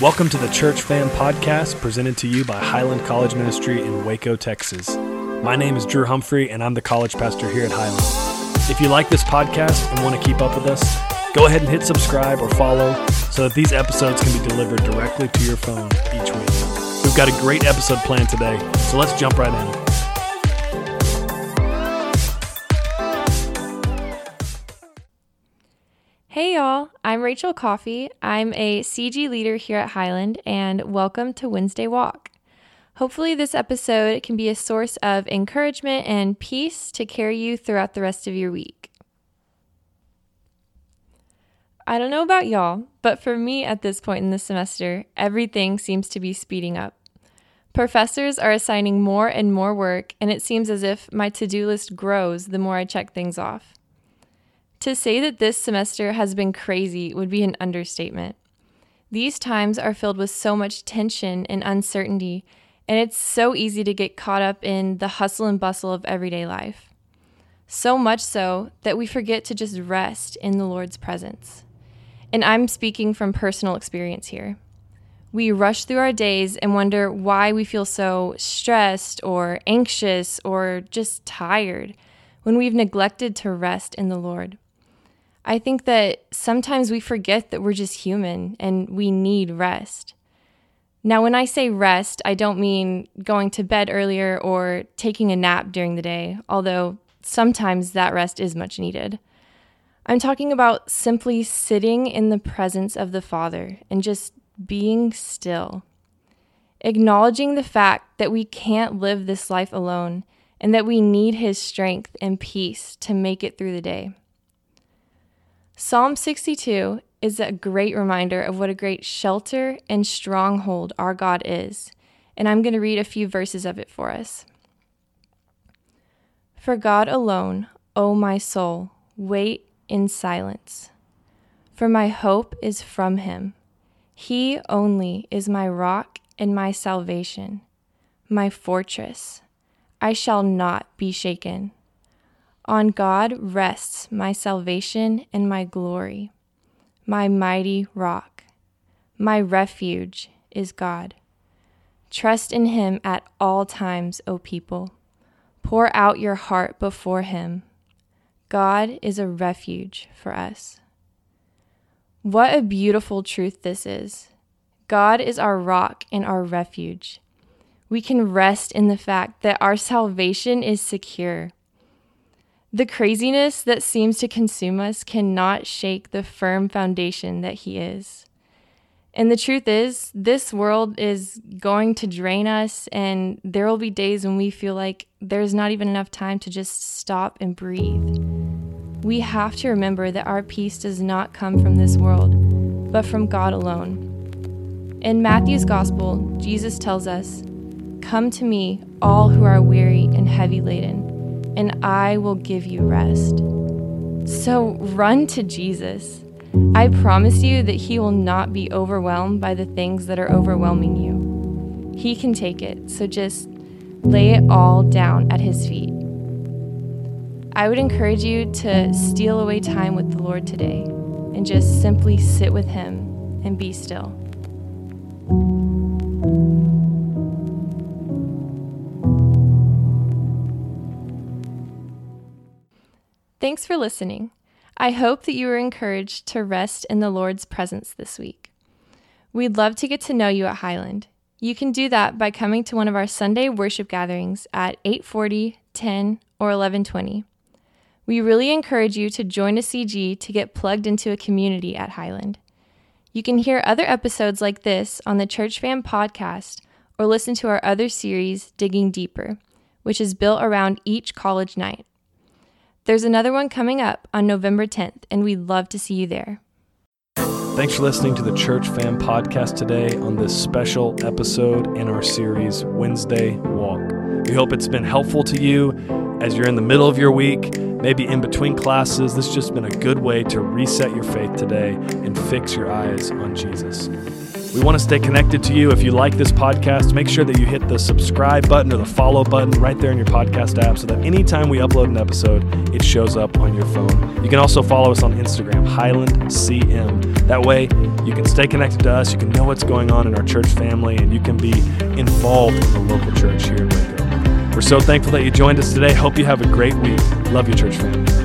Welcome to the Church Fam Podcast presented to you by Highland College Ministry in Waco, Texas. My name is Drew Humphrey, and I'm the college pastor here at Highland. If you like this podcast and want to keep up with us, go ahead and hit subscribe or follow so that these episodes can be delivered directly to your phone each week. We've got a great episode planned today, so let's jump right in. Hey y'all, I'm Rachel Coffey. I'm a CG leader here at Highland, and welcome to Wednesday Walk. Hopefully, this episode can be a source of encouragement and peace to carry you throughout the rest of your week. I don't know about y'all, but for me at this point in the semester, everything seems to be speeding up. Professors are assigning more and more work, and it seems as if my to do list grows the more I check things off. To say that this semester has been crazy would be an understatement. These times are filled with so much tension and uncertainty, and it's so easy to get caught up in the hustle and bustle of everyday life. So much so that we forget to just rest in the Lord's presence. And I'm speaking from personal experience here. We rush through our days and wonder why we feel so stressed or anxious or just tired when we've neglected to rest in the Lord. I think that sometimes we forget that we're just human and we need rest. Now, when I say rest, I don't mean going to bed earlier or taking a nap during the day, although sometimes that rest is much needed. I'm talking about simply sitting in the presence of the Father and just being still. Acknowledging the fact that we can't live this life alone and that we need His strength and peace to make it through the day. Psalm 62 is a great reminder of what a great shelter and stronghold our God is, and I'm going to read a few verses of it for us. For God alone, O my soul, wait in silence, for my hope is from him. He only is my rock and my salvation, my fortress. I shall not be shaken. On God rests my salvation and my glory. My mighty rock, my refuge is God. Trust in him at all times, O people. Pour out your heart before him. God is a refuge for us. What a beautiful truth this is. God is our rock and our refuge. We can rest in the fact that our salvation is secure. The craziness that seems to consume us cannot shake the firm foundation that He is. And the truth is, this world is going to drain us, and there will be days when we feel like there's not even enough time to just stop and breathe. We have to remember that our peace does not come from this world, but from God alone. In Matthew's Gospel, Jesus tells us, Come to me, all who are weary and heavy laden and I will give you rest. So run to Jesus. I promise you that He will not be overwhelmed by the things that are overwhelming you. He can take it, so just lay it all down at His feet. I would encourage you to steal away time with the Lord today and just simply sit with Him and be still. Thanks for listening. I hope that you were encouraged to rest in the Lord's presence this week. We'd love to get to know you at Highland. You can do that by coming to one of our Sunday worship gatherings at 8:40, 10, or 11:20. We really encourage you to join a CG to get plugged into a community at Highland. You can hear other episodes like this on the Church Fam podcast or listen to our other series, Digging Deeper, which is built around each college night. There's another one coming up on November 10th, and we'd love to see you there. Thanks for listening to the Church Fam podcast today on this special episode in our series, Wednesday Walk. We hope it's been helpful to you as you're in the middle of your week, maybe in between classes. This has just been a good way to reset your faith today and fix your eyes on Jesus. We want to stay connected to you. If you like this podcast, make sure that you hit the subscribe button or the follow button right there in your podcast app so that anytime we upload an episode, it shows up on your phone. You can also follow us on Instagram, Highland CM. That way, you can stay connected to us, you can know what's going on in our church family, and you can be involved in the local church here in Waco. We're so thankful that you joined us today. Hope you have a great week. Love you, church family.